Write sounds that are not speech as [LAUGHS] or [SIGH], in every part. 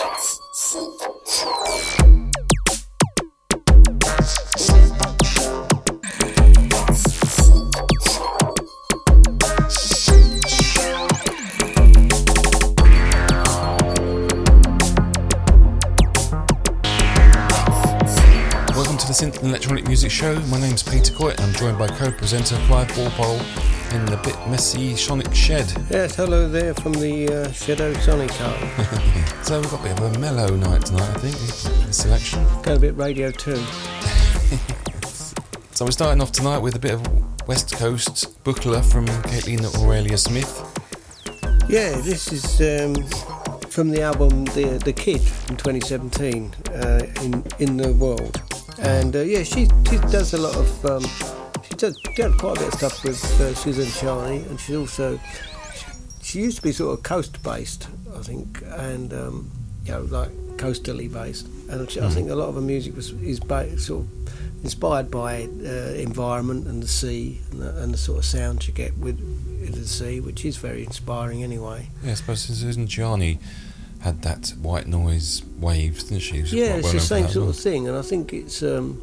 Welcome to the Synth and Electronic Music Show. My name's Peter Coit. I'm joined by co-presenter Clive Walpole in the bit messy Sonic Shed. Yes, hello there from the uh, Shadow Sonic Home. [LAUGHS] So we've got a bit of a mellow night tonight, I think, the selection. Go a bit radio too. [LAUGHS] So we're starting off tonight with a bit of West Coast Buchla from Kaitlyn Aurelia Smith. Yeah, this is um, from the album The The Kid from 2017 uh, in in the world, and uh, yeah, she she does a lot of um, does done quite a bit of stuff with uh, Suzanne Ciani, and she's also she, she used to be sort of coast based, I think, and um, you know like coastally based, and she, I think a lot of her music was is ba- sort of inspired by uh, environment and the sea and the, and the sort of sound you get with, the sea, which is very inspiring anyway. Yeah, I suppose Suzanne Ciani had that white noise waves, didn't she? She Yeah, quite it's the same sort well. of thing, and I think it's um,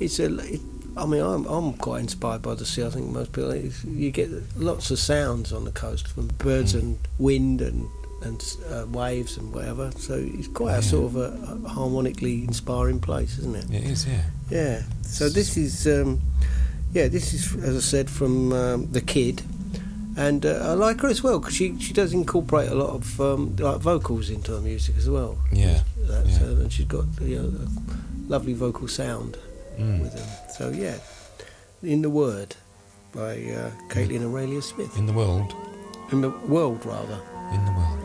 it's a. It, I mean, I'm I'm quite inspired by the sea. I think most people you get lots of sounds on the coast from birds Mm. and wind and and uh, waves and whatever. So it's quite Yeah. a sort of a, a harmonically inspiring place, isn't it? It is, yeah. Yeah. So this is, um, yeah, this is as I said from um, the kid, and uh, I like her as well because she she does incorporate a lot of um, like vocals into her music as well. Yeah. Yeah. uh, and she's got you know, a lovely vocal sound Mm. with them. So yeah, in the word by uh, Kaitlyn Aurelia Smith. In the world. In the world, rather. In the world.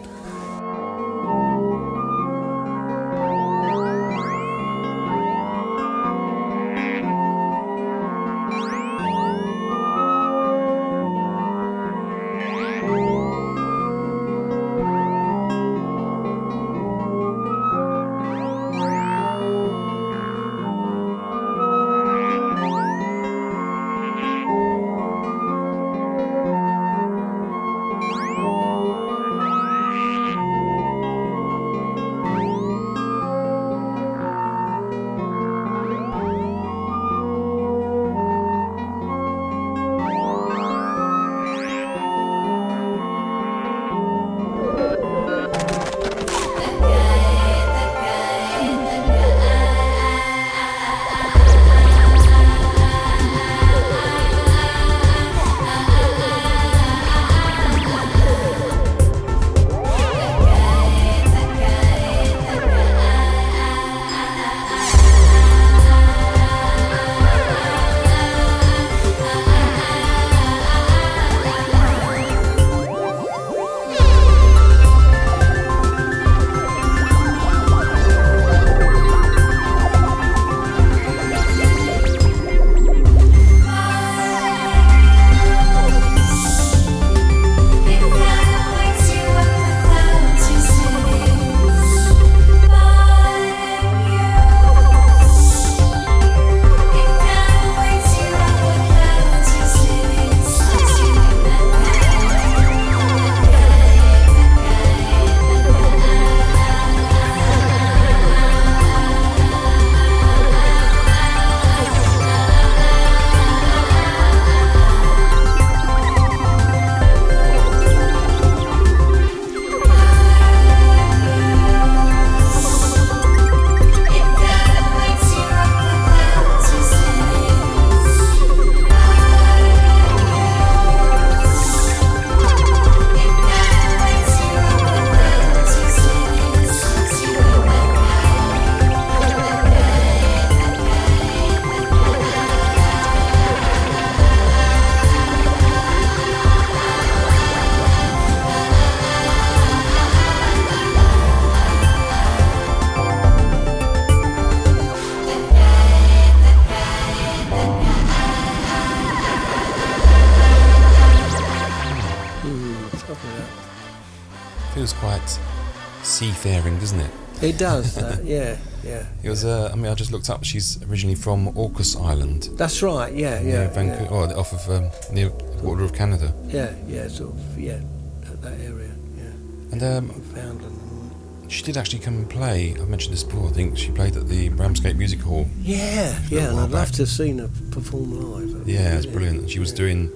Does that, yeah, yeah. It was. Uh, I mean, I just looked up. She's originally from Orcas Island, That's right, yeah, yeah. Vancouver, or off of um, near the border of Canada. Yeah, yeah, yeah, sort of, yeah, that, that area, yeah. And um, Newfoundland. she did actually come and play. I've mentioned this before. I think she played at the Ramsgate Music Hall. Yeah, yeah, and I'd love to have seen her perform live. Yeah, it's brilliant. She was doing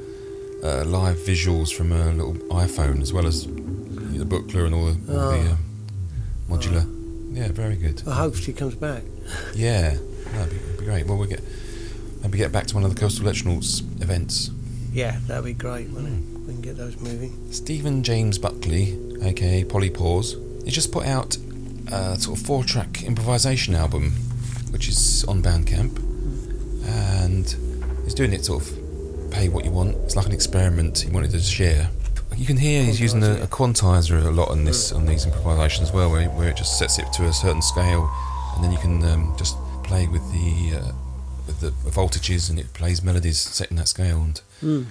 uh, live visuals from her little iPhone as well as the Buchla and all the, all the Oh. um, modular. Yeah, very good. I hope she comes back. Yeah, that'd be, that'd be great. Well, we get maybe get back to one of the Coastal Electronauts events. Yeah, that'd be great, wouldn't it? We can get those moving. Stephen James Buckley, aka Polypores, he just put out a sort of four track improvisation album, which is on Bandcamp. And he's doing it sort of pay what you want. It's like an experiment he wanted to share. You can hear he's using a, a quantizer a lot on this on these improvisations as well, where, where it just sets it to a certain scale, and then you can um, just play with the uh, with the voltages, and it plays melodies set in that scale. And Mm.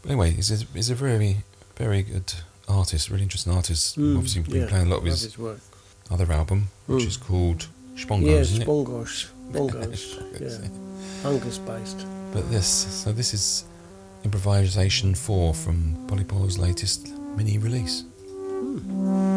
but anyway, he's a, he's a very, very good artist, really interesting artist. Mm, Obviously, been yeah, playing a lot of his his work. other album, which Mm. is called Spongos, Yeah, it? Spongos. [LAUGHS] Yeah. Fungus based. But this, so this is improvisation four from Polypores' latest mini release. Hmm.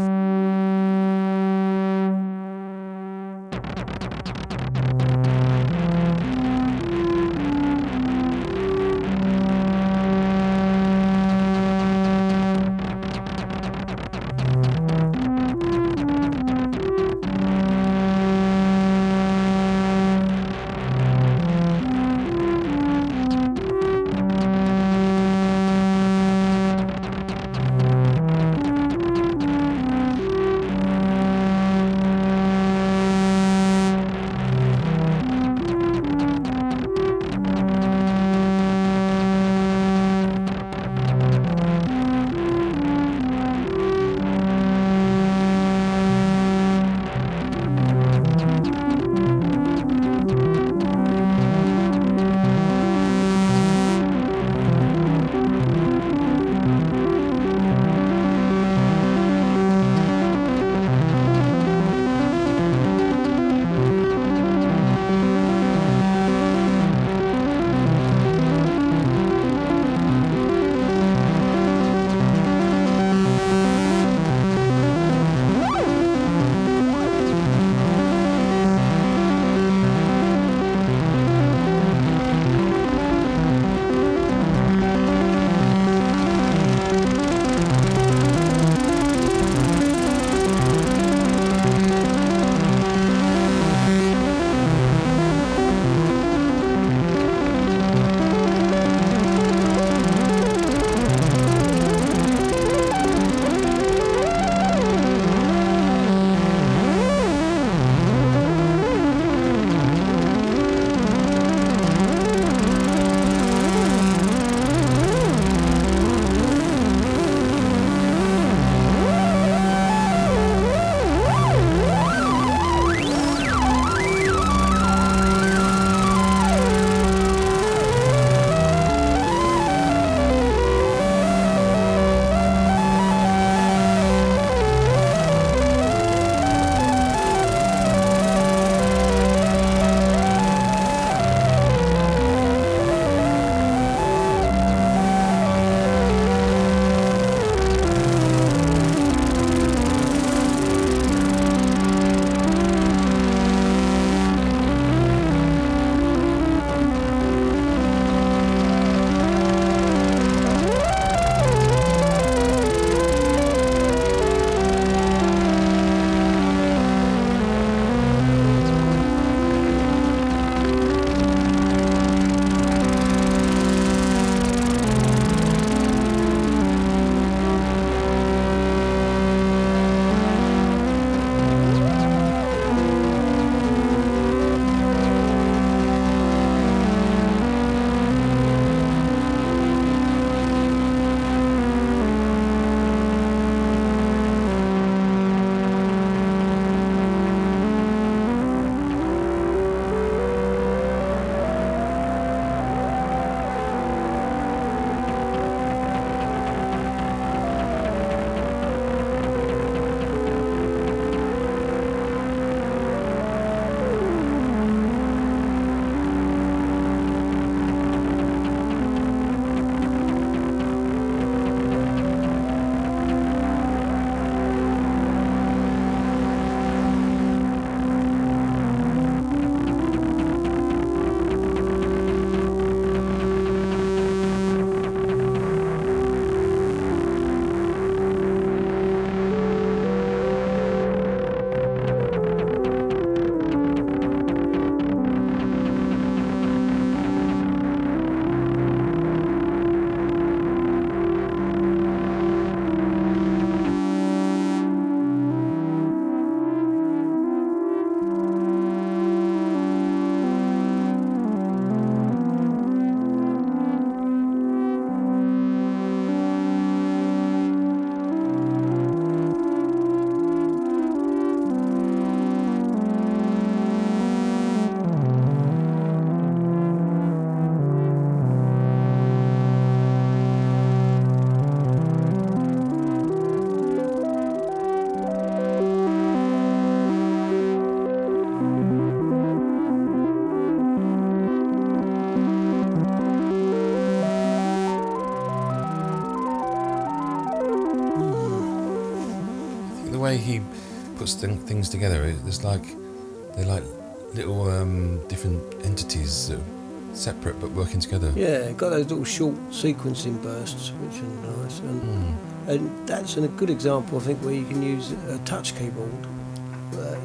Way he puts th- things together, it's like they're like little um, different entities that are separate but working together. Yeah, got those little short sequencing bursts, which are nice. And, Mm. and that's a good example, I think, where you can use a touch keyboard. Uh,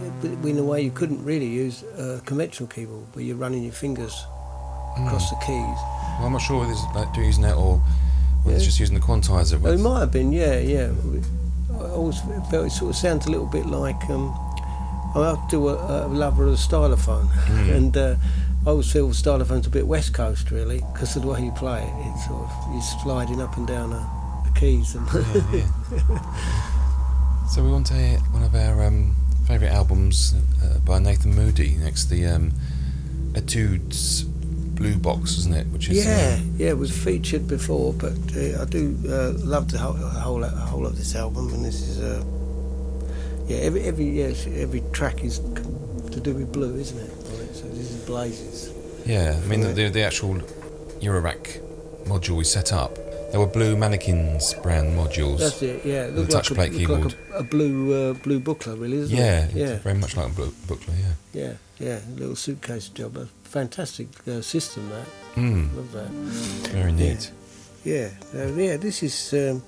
in a way you couldn't really use a conventional keyboard, where you're running your fingers across the keys. Well, I'm not sure whether it's like using that or whether it's just using the quantizer. It might have been, yeah, yeah. I always felt it sort of sounds a little bit like um, I do a, a lover of the stylophone, Mm. and uh, I always feel the stylophone's a bit West Coast really because of the way you play it. It's sort of you're sliding up and down the, the keys. And yeah, yeah. [LAUGHS] so we want to hear one of our um, favourite albums uh, by Nathan Moody. Next, the um, Etudes Blue Box, isn't it? Which is yeah, uh, yeah, it was featured before, but uh, I do uh, love the whole, whole whole of this album, and this is uh, yeah, every every yeah, every track is to do with blue, isn't it? So this is Blazes. yeah. I mean, the, the, the actual Eurorack module we set up, There were Blue Mannequins brand modules. That's it. Yeah, The touch like, plate a, looked like keyboard. a, a blue uh, blue Buchla, really, isn't yeah, it? it's Yeah, very much like a blue Buchla. Yeah. yeah, yeah. A little suitcase job. A fantastic uh, system. That Mm, love that. very neat. Yeah, uh, yeah. This is um,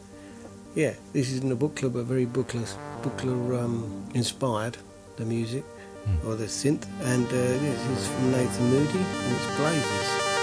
yeah. This isn't a book club, but very Buchla Buchla um, inspired. The music Hmm. or the synth, and uh, this is from Nathan Moody, and it's Blazes.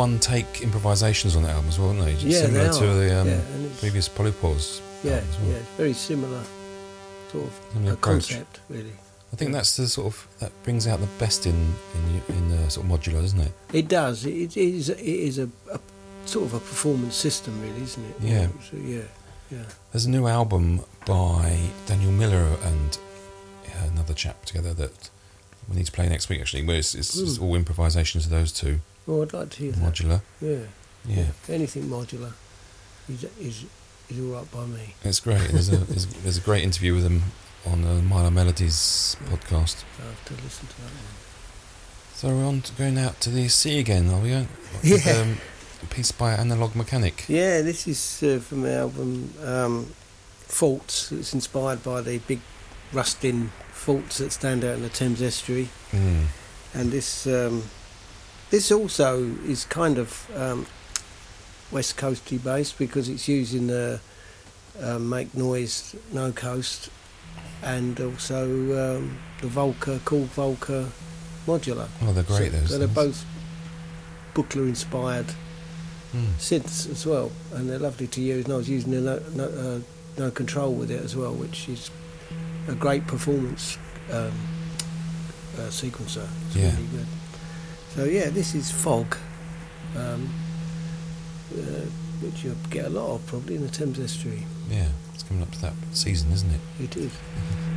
One take improvisations on that album as well, aren't they? Yeah, similar they to the um, Yeah, previous Polypores. Yeah, well. yeah, it's very similar sort of Similar concept, really. I think that's the sort of that brings out the best in in in the sort of modular, doesn't it? It does. It, is. It is a, a sort of a performance system, really, isn't it? Yeah. So, yeah. Yeah. There's a new album by Daniel Miller and another chap together that we need to play next week. Actually, where it's, it's, it's Hmm. all improvisations of those two Oh, I'd like to hear that. modular. Yeah. Yeah, Anything modular is is is all right by me. it's great. There's a there's, there's a great interview with them on the Milo Melodies podcast. I have to listen to that one. So we're on to going out to the sea again, are we? With, Yeah. um, a piece by Analog Mechanic. Yeah, this is uh, from the album um, Forts. It's inspired by the big rusting forts that stand out in the Thames estuary. Mm. and this um, this also is kind of um, west coasty based because it's using the uh, make noise no coast and also um, the Volca cool Volca modular. Oh, they're great. So, those so they're both Buchla inspired Mm. synths as well, and they're lovely to use. And I was using the no, no, uh, no control with it as well, which is a great performance um, uh, sequencer. It's Yeah. really good. So yeah, this is Fog, um, uh, which you get a lot of probably in the Thames estuary. Yeah, it's coming up to that season, isn't it? It is. [LAUGHS]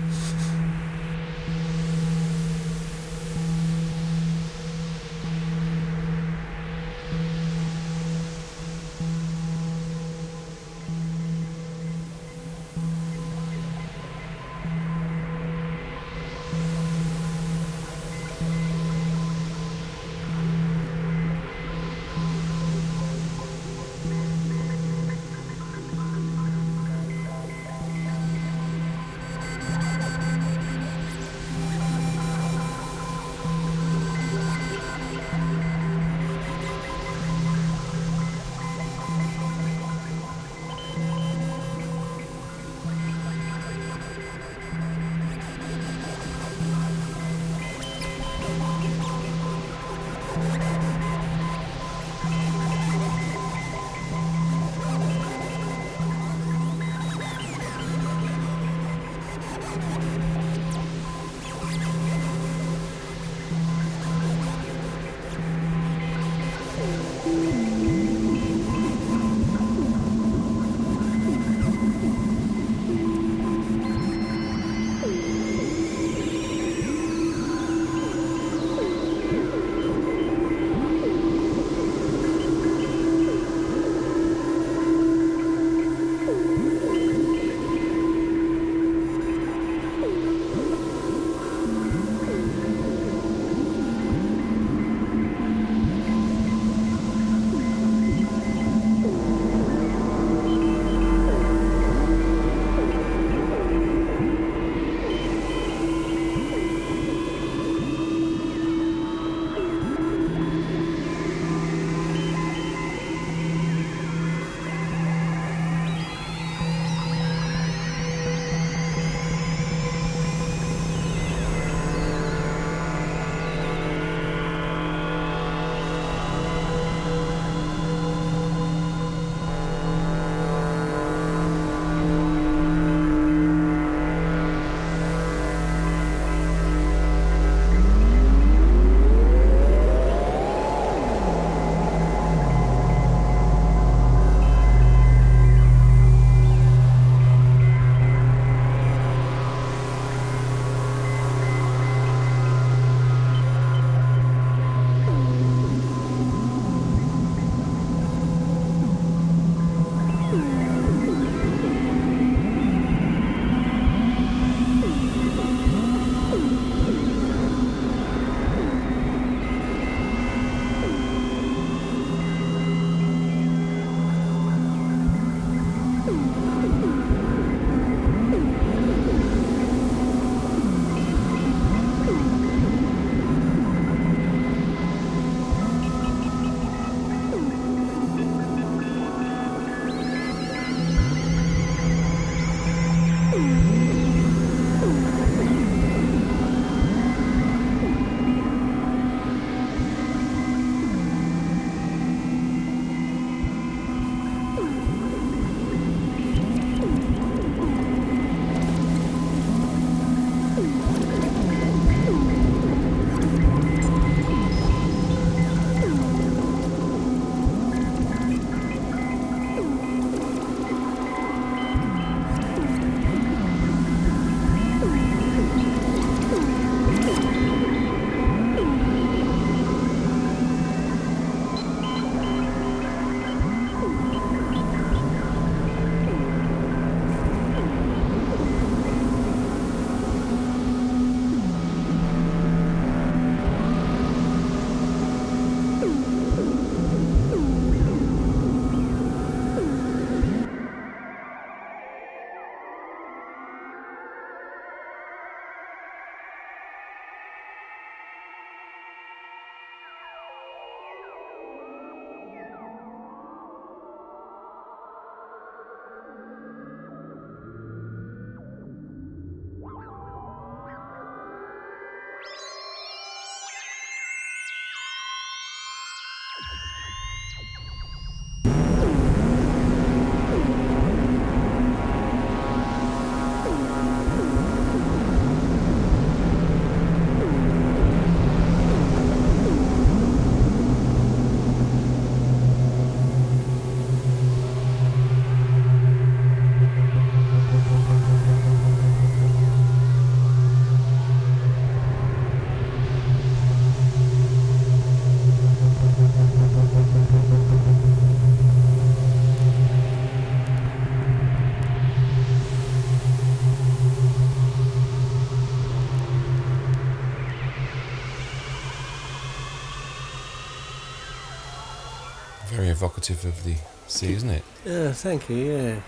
evocative of the sea, isn't it? Yeah, thank you. Yeah,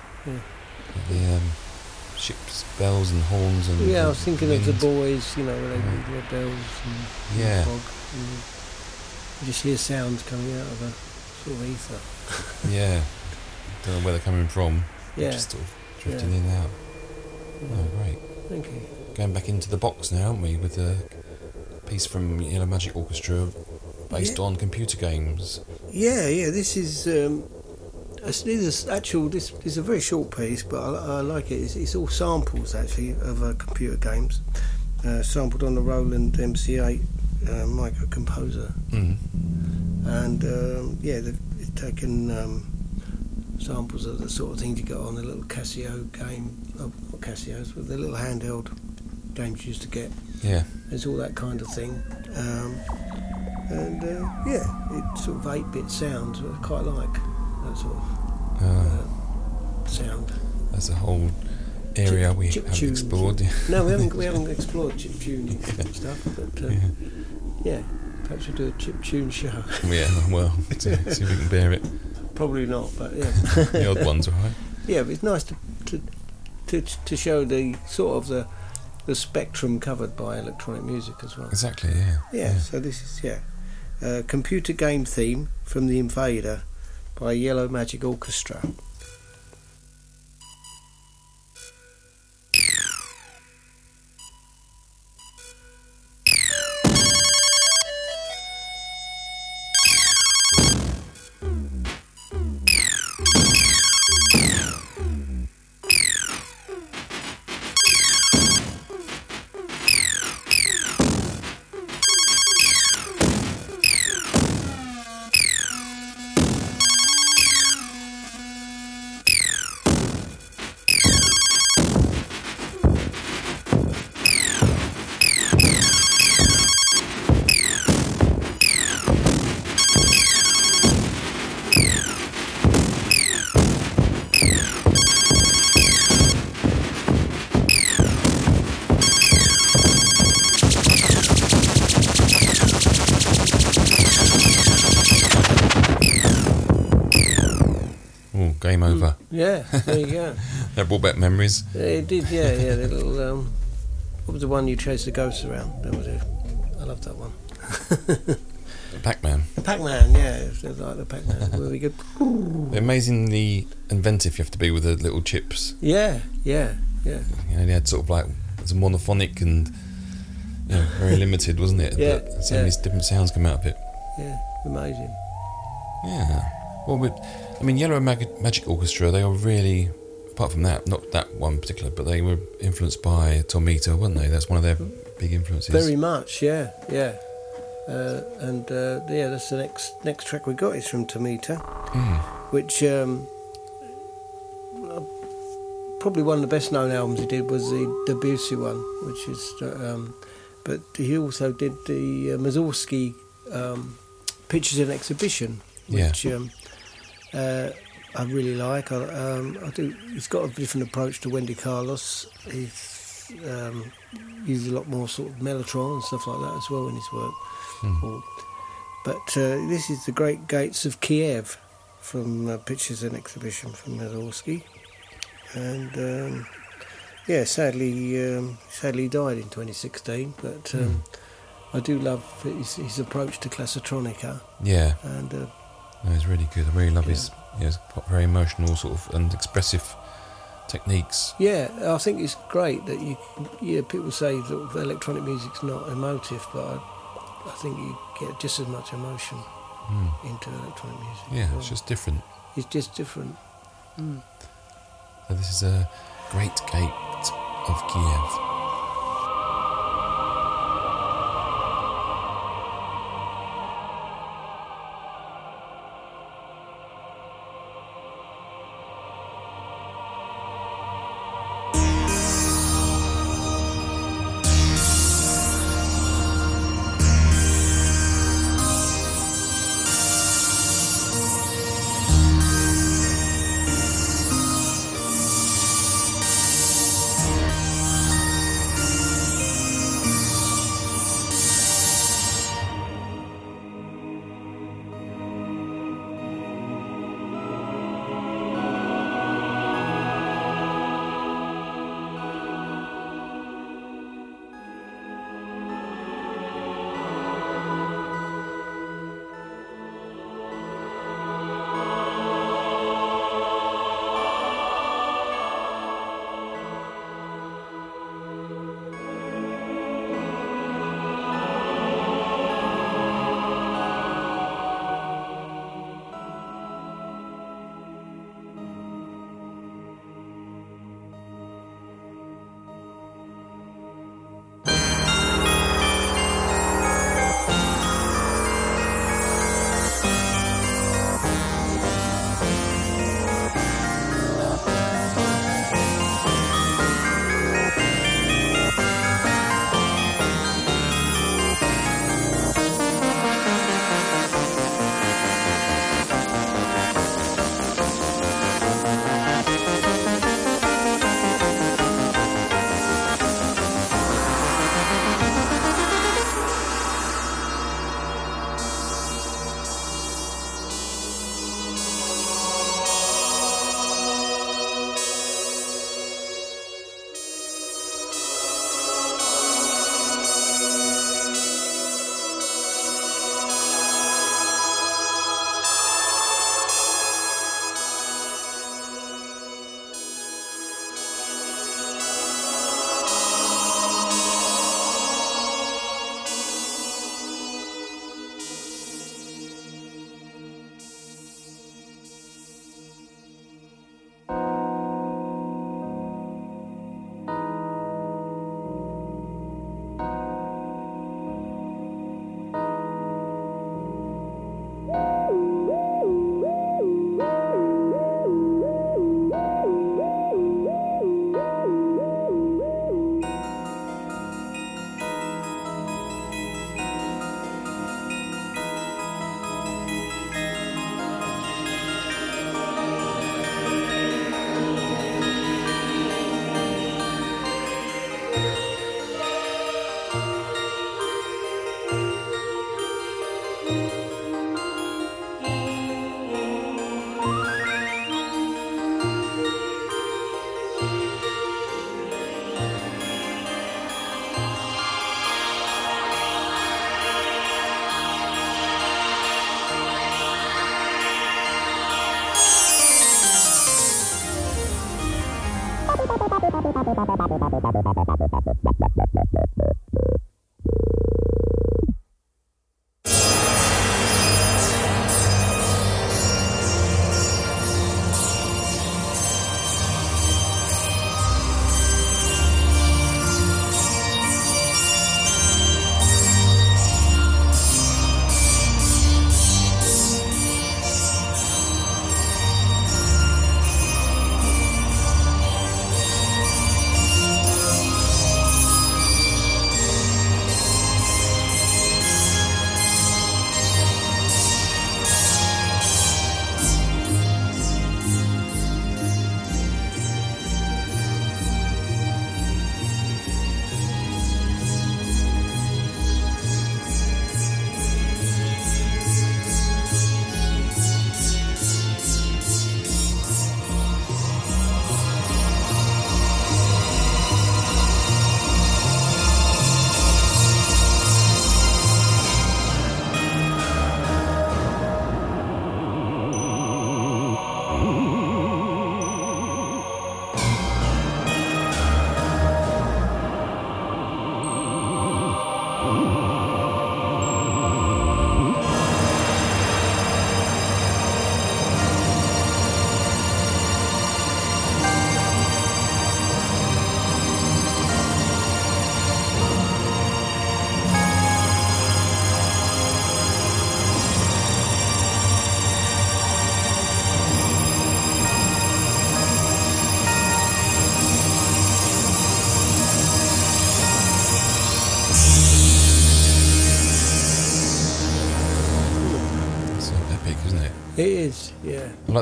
The um, ship's bells and horns and yeah. I was thinking of the buoys, you know, when they Yeah. their bells and Yeah. fog, and you just hear sounds coming out of a sort of ether. [LAUGHS] Yeah. Don't know where they're coming from. Yeah, Just sort of drifting Yeah. in and out. yeah. Oh, great. thank you. Going back into the box now, aren't we, with the piece from Yellow Magic Orchestra based Yeah. on computer games. Yeah, yeah. This is um, it's- actual. This is a very short piece, but I, I like it. It's, it's all samples actually of uh, computer games, uh, sampled on the Roland MC8 uh, microcomposer, Mm. and um, yeah, they've, they've taken um, samples of the sort of things you got on the little Casio game, oh, not Casios, but the little handheld games you used to get. Yeah. it's all that kind of thing. Um, and uh, yeah, it's sort of 8 bit sounds, I quite like that sort of Uh, uh, sound. that's a whole area we chip haven't tune. explored. [LAUGHS] No, we haven't, we haven't explored chip tuning stuff, but uh, yeah. yeah, perhaps we'll do a chip tune show. [LAUGHS] yeah, well, see, see if we can bear it. Probably not, but yeah. [LAUGHS] The odd ones, right? yeah, but it's nice to, to, to, to show the sort of the, the spectrum covered by electronic music as well. Exactly, yeah. Yeah, so this is yeah, computer game theme from the Invader by Yellow Magic Orchestra. Game over. Yeah, there you go. [LAUGHS] That brought back memories. Yeah, it did, yeah, yeah. The little um, what was the one you chased the ghosts around? That was it. I love that one. [LAUGHS] Pac-Man. Pac-Man, yeah, it was like the Pac-Man. Really good. [LAUGHS] Amazingly inventive you have to be with the little chips. Yeah, yeah, yeah. You know, they had sort of like it was monophonic and you know, very limited, wasn't it? Yeah, But so yeah. many different sounds come out of it. Yeah, amazing. Yeah. Well, with, I mean, Yellow Mag- Magic Orchestra, they are really, apart from that, not that one particular, but they were influenced by Tomita, weren't they? That's one of their big influences. Very much, yeah, yeah. Uh, and uh, yeah, that's the next next track we got is from Tomita, Mm. which um, probably one of the best known albums he did was the Debussy one, which is. Um, but he also did the uh, Mussorgsky um, Pictures in Exhibition, Yeah. which um, uh, I really like. I, um, I do. He's got a different approach to Wendy Carlos. He's um, uses a lot more sort of mellotron and stuff like that as well in his work. Hmm. Or- but uh, this is the Great Gates of Kiev from uh, Pictures and Exhibition from Mussorgsky, and um, yeah, sadly, um, sadly died in 2016. But um, I do love his, his approach to classitronica, Yeah, and uh, no, it's really good. I really love his, yeah, he's got very emotional sort of and expressive techniques. yeah, I think it's great that you. Yeah, people say that electronic music's not emotive, but I, I think you get just as much emotion Mm. into electronic music. Yeah, well. it's just different. it's just different. Mm. So this is a great gate of Kiev.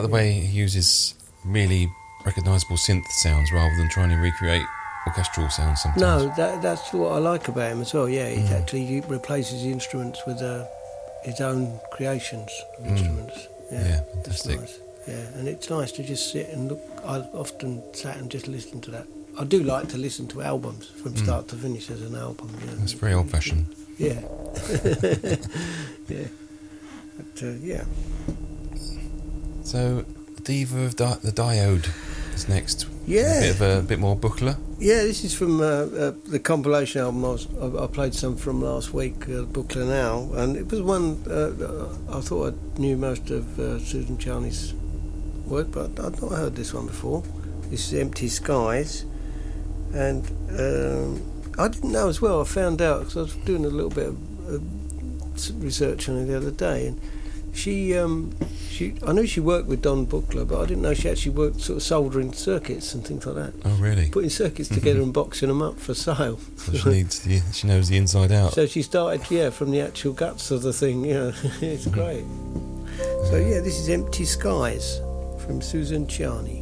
Like the way he uses really recognisable synth sounds rather than trying to recreate orchestral sounds sometimes. No, that, that's what I like about him as well. Yeah, he actually replaces the instruments with uh, his own creations of instruments. Yeah, Yeah, fantastic. nice. Yeah, and it's nice to just sit and look. I often sat and just listened to that. I do like to listen to albums from start to finish as an album. Know. It's very old fashioned. Yeah. [LAUGHS] yeah. But, uh, yeah. So, Diva of Di- the Diode is next. Yeah. A bit of a, bit more Buchla. Yeah, this is from uh, uh, the compilation album I, was, I, I played some from last week, uh, Buchla Now, and it was one uh, I thought I knew most of uh, Suzanne Ciani's work, but I'd not heard this one before. This is Empty Skies, and um, I didn't know as well. I found out because I was doing a little bit of uh, research on it the other day, and she, um, she, I knew she worked with Don Buchla, but I didn't know she actually worked sort of soldering circuits and things like that Oh, really? putting circuits together and boxing them up for sale. So she needs the, she knows the inside out. So she started, yeah, from the actual guts of the thing. Yeah, [LAUGHS] it's great. So yeah, this is Empty Skies from Suzanne Ciani.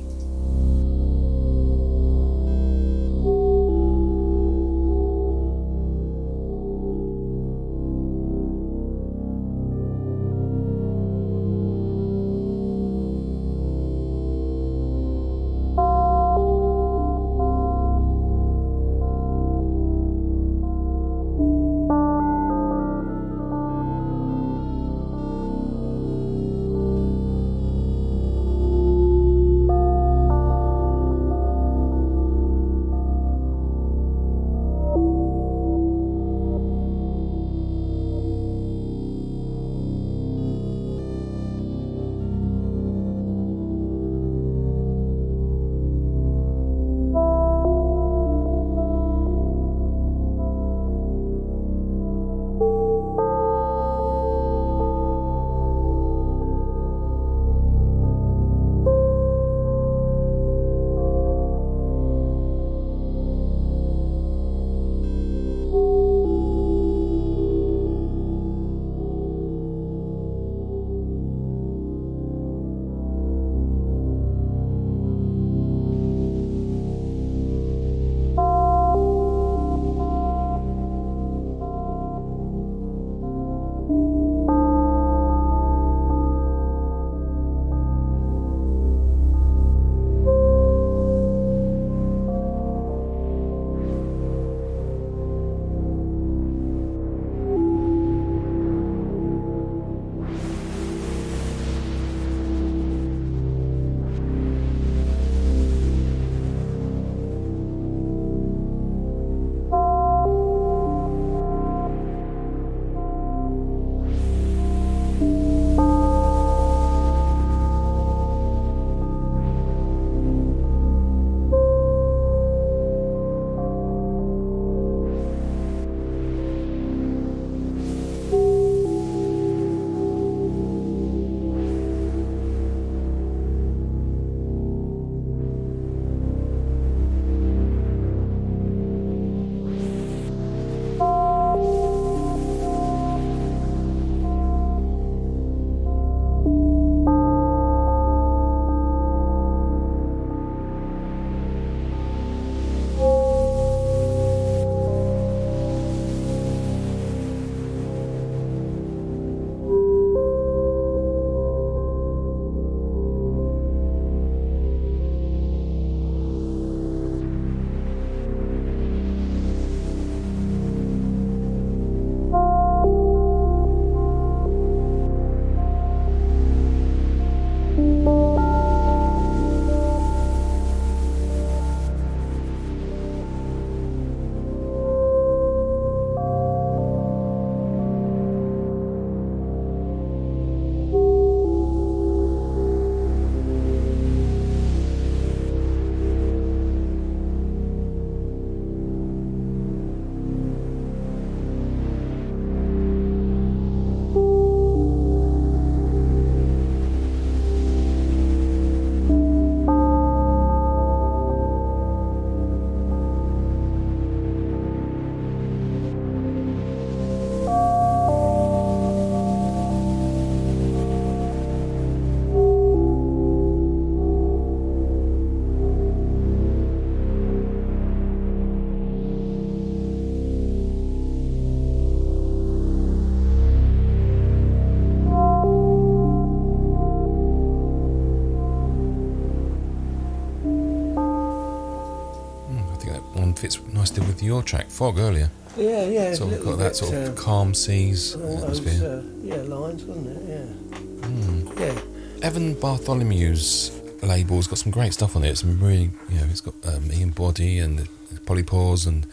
With your track, Fog, earlier. Yeah, yeah. So we've got that sort of uh, calm seas all those, atmosphere. uh, yeah, lines, wasn't it? Yeah. Mm. Yeah. Evan Bartholomew's label's got some great stuff on it. It's really, you know, he's got um, Ian Boddy and Polypores and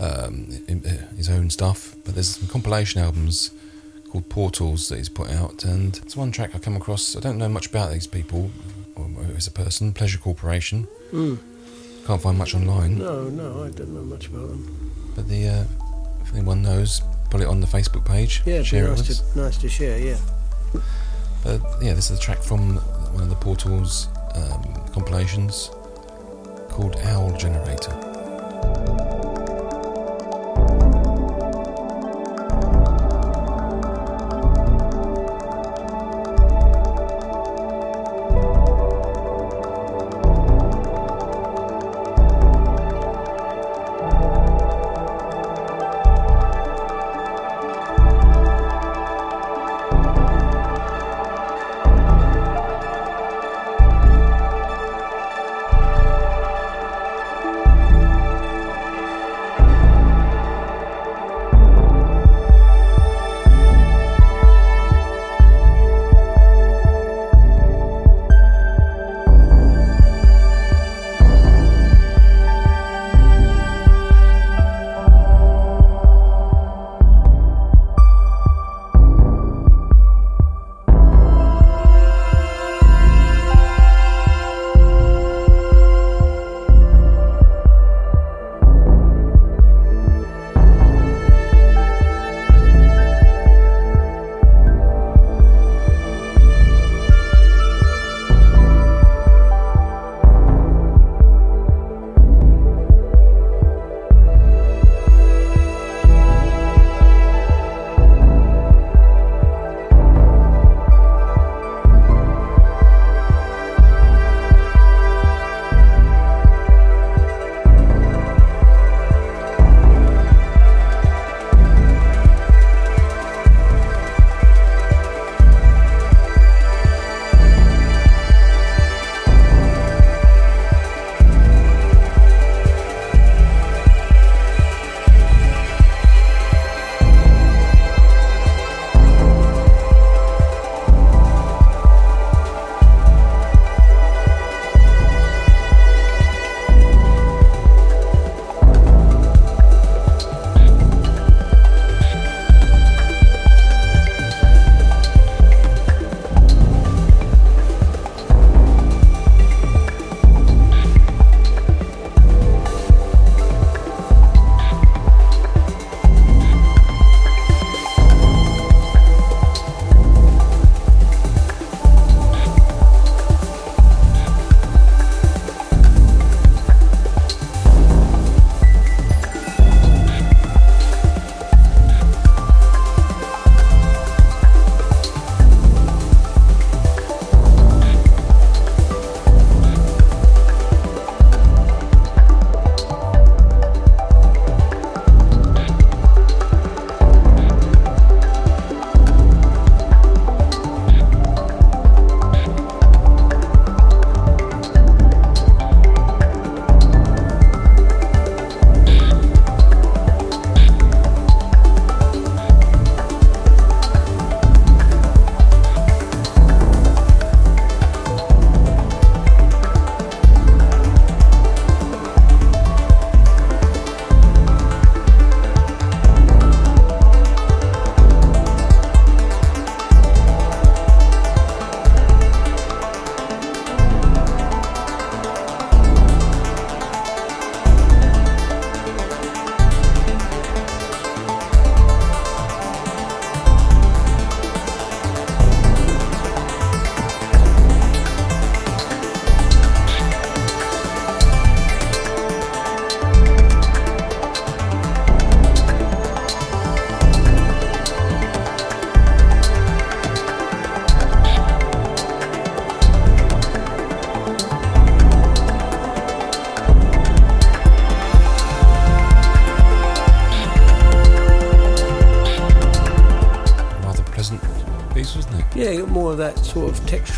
um, i- i- his own stuff. But there's some compilation albums called Portals that he's put out, and it's one track I come across. I don't know much about these people or as a person. Pleasure Corporation. Mm. Can't find much online. No, no, I don't know much about them. But the uh, if anyone knows, put it on the Facebook page. Yeah, it'd share be it nice with us. to, nice to share, yeah. But yeah, this is a track from one of the Portals um, compilations called Owl Generator.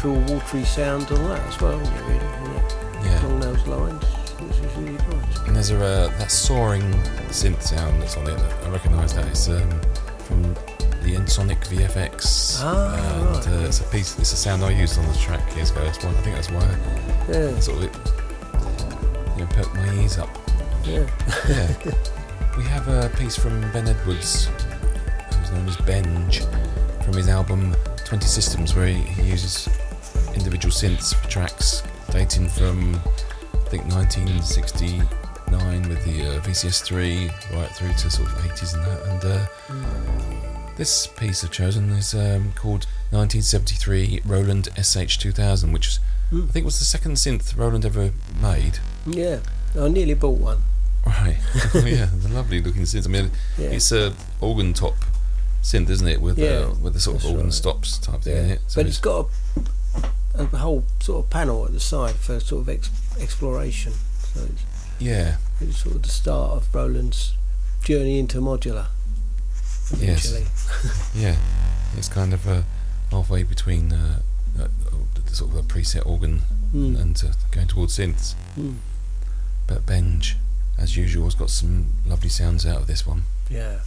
Textural, watery sound on that as well, really, isn't? Yeah. Along those lines, which is really nice. And there's a uh, that soaring synth sound that's on it. I recognise that. It's um, from the Ensoniq VFX. Ah, and right. uh, it's a piece. It's a sound I used on the track years ago. That's why I think that's why Yeah, I sort of it, you know, perked my ears up. yeah. [LAUGHS] Yeah. we have a piece from Ben Edwards, who's known as Benj, from his album 20 Systems, where he, he uses individual synths for tracks dating from, I think, 1969 with the uh, VCS3 right through to sort of 80s and that. And uh, this piece I've chosen is um, called 1973 Roland SH2000, which Mm. I think was the second synth Roland ever made. Yeah, I nearly bought one. Right. [LAUGHS] [LAUGHS] oh, yeah, the lovely looking synth. I mean, Yeah. it's a organ top synth, isn't it? With Yeah, uh, with the sort of organ right. stops type thing in it. So but it's got a, a whole sort of panel at the side for sort of ex- exploration. So it's, yeah, it's sort of the start of Roland's journey into modular. Yes. [LAUGHS] [LAUGHS] Yeah. It's kind of uh, halfway between uh, uh, the sort of a preset organ Mm. and uh, going towards synths. Mm. But Benj, as usual, has got some lovely sounds out of this one. Yeah.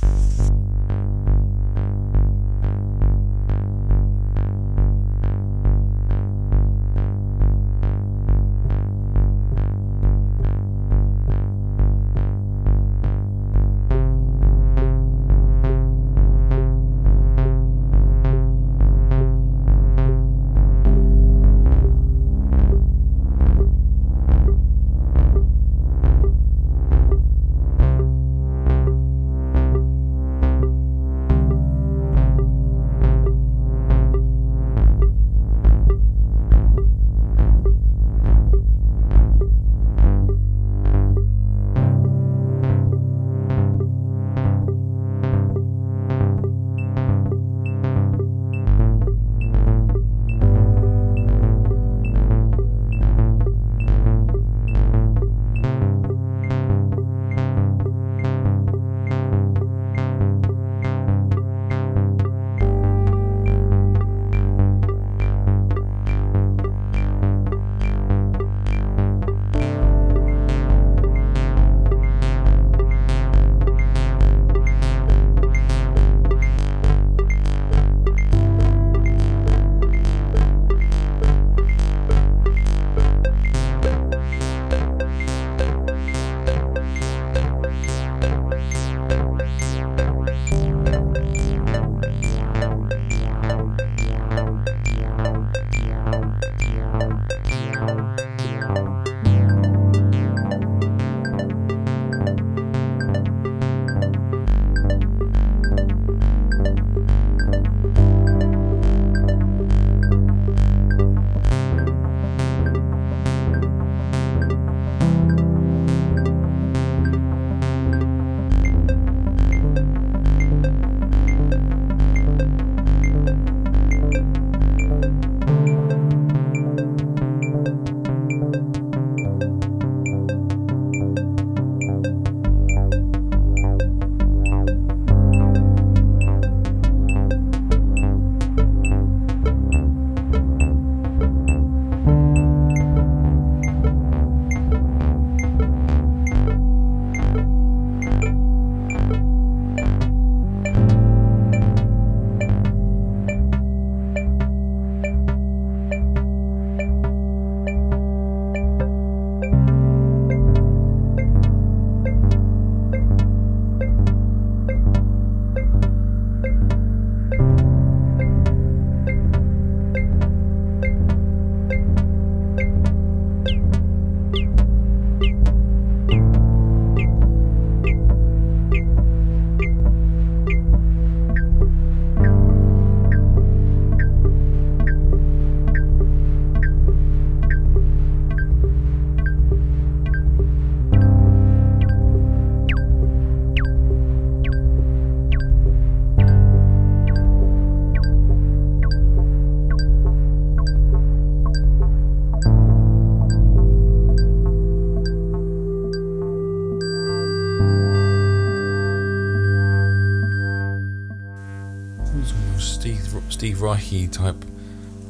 Reichy type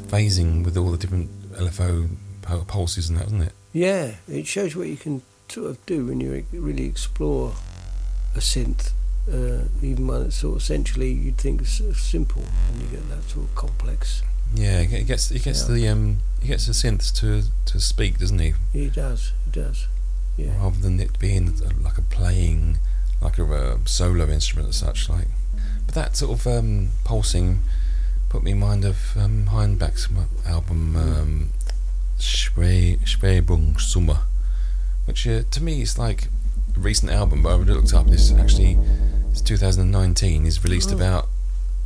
phasing with all the different LFO pulses and that, isn't it? Yeah, it shows what you can sort of do when you really explore a synth, uh, even one that's sort of essentially you'd think is sort of simple, and you get that sort of complex. Yeah, it gets he gets Yeah. the um he gets the synths to to speak, doesn't he? He does, he does. Yeah. Rather than it being like a playing, like a uh, solo instrument as such. Like, but that sort of um, pulsing put me in mind of um, Heinbach's album um, Schwe- Summer, which uh, to me is like a recent album. But I looked up. This actually it's 2019. He's released Oh. about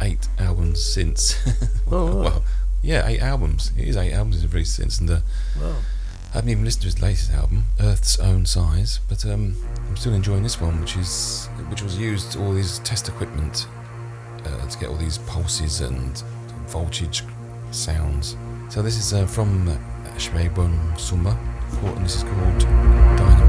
eight albums since. [LAUGHS] Oh, right. well, yeah, eight albums. It is eight albums he's released since, and uh, Wow. I haven't even listened to his latest album, Earth's Own Size, but um, I'm still enjoying this one, which is which was used all these test equipment uh, to get all these pulses and voltage sounds. So this is uh, from Schwebungssummer, and this is called Dynamo.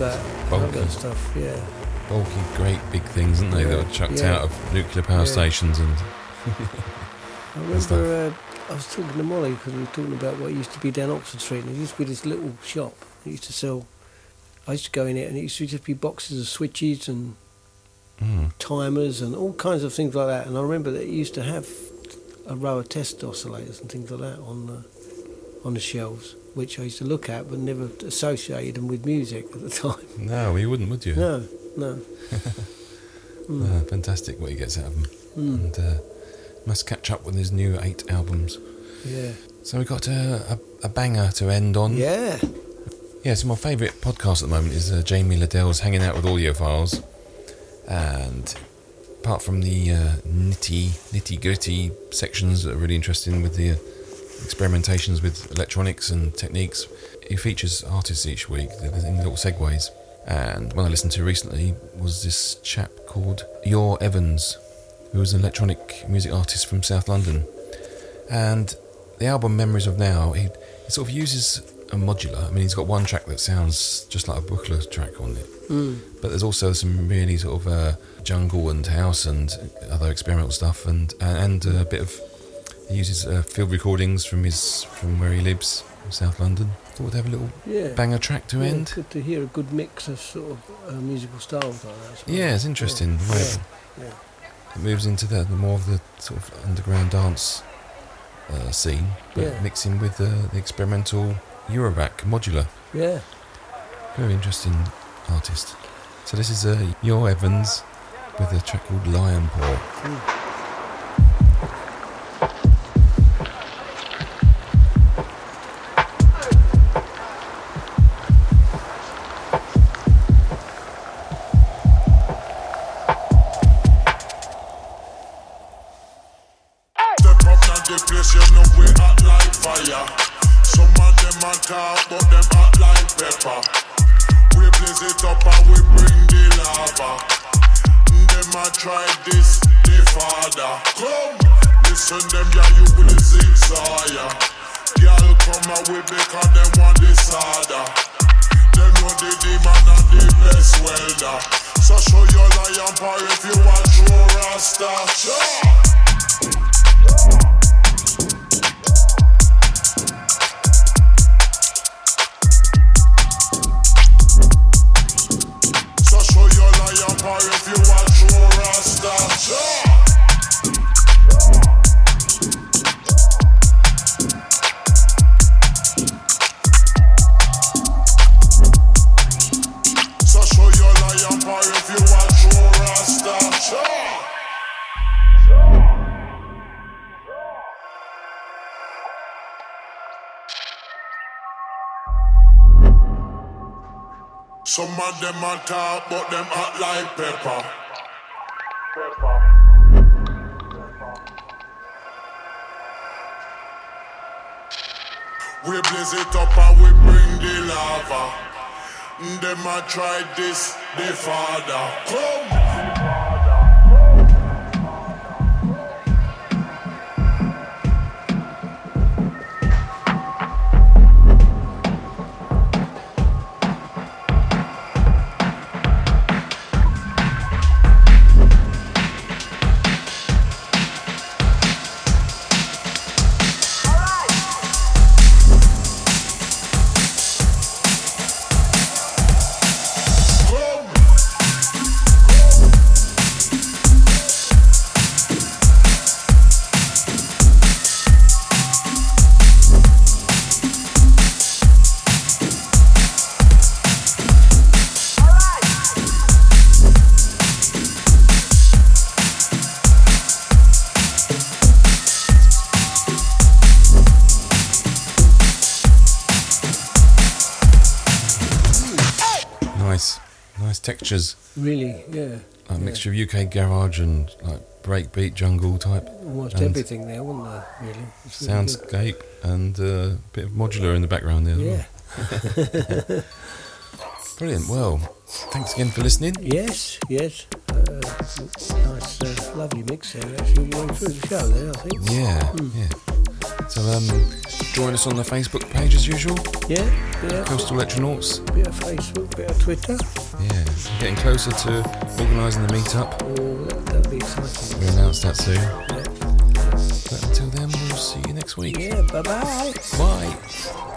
Yeah, Yeah. That. Bulky. that stuff. Yeah. bulky, great big things, aren't they, that were chucked yeah. out of nuclear power Yeah. stations and [LAUGHS] I remember uh, I was talking to Molly because we were talking about what used to be down Oxford Street, and there used to be this little shop that used to sell. I used to go in it, and it used to just be boxes of switches and mm, timers and all kinds of things like that. And I remember that it used to have a row of test oscillators and things like that on the on the shelves, which I used to look at, but never associated them with music at the time. [LAUGHS] no, you wouldn't, would you? No, no. [LAUGHS] Mm, Uh, fantastic what he gets out of them, mm, and uh, must catch up with his new eight albums. yeah, So we got a, a, a banger to end on. yeah, Yeah, so my favourite podcast at the moment is uh, Jamie Lidell's Hanging Out with Audiophiles. And apart from the uh, nitty, nitty gritty sections that are really interesting with the uh, experimentations with electronics and techniques, he features artists each week in little segues. And one I listened to recently was this chap called Yor Evans, who was an electronic music artist from South London. And the album Memories of Now, he, he sort of uses a modular. I mean, he's got one track that sounds just like a Buchla track on it, mm, but there's also some really sort of uh, jungle and house and other experimental stuff, and and a bit of he uses uh, field recordings from his from where he lives in South London. Thought we'd have a little yeah. banger track to Yeah, end. Good to hear a good mix of sort of uh, musical styles like that. Yeah, it's interesting. Yeah, it- yeah. It moves into the, the more of the sort of underground dance uh, scene, but mixing with the, the experimental Eurorack modular. Yeah. Very interesting artist. So this is uh, Evans with a track called Lion Paw. Mm. But them hot like pepper. We blaze it up and we bring the lava. Them a try this, the father. Come. Really, yeah. Like a Yeah. mixture of UK garage and like breakbeat jungle type Almost And- everything there, wasn't there? Really. It's really soundscape and a uh, bit of modular in the background there. as well. Yeah. [LAUGHS] Brilliant. Well, thanks again for listening. Yes, yes. Uh, nice, uh, lovely mix there, actually, all the way through the show there, I think. Yeah, Hmm. yeah. So um, join us on the Facebook page as usual. Yeah, yeah. Coastal Electronauts. Bit of Facebook, bit of Twitter. Yeah, getting closer to organising the meetup. Oh, that, that'll be exciting. We'll announce that soon. Yeah. But until then, we'll see you next week. Yeah, bye bye. Bye.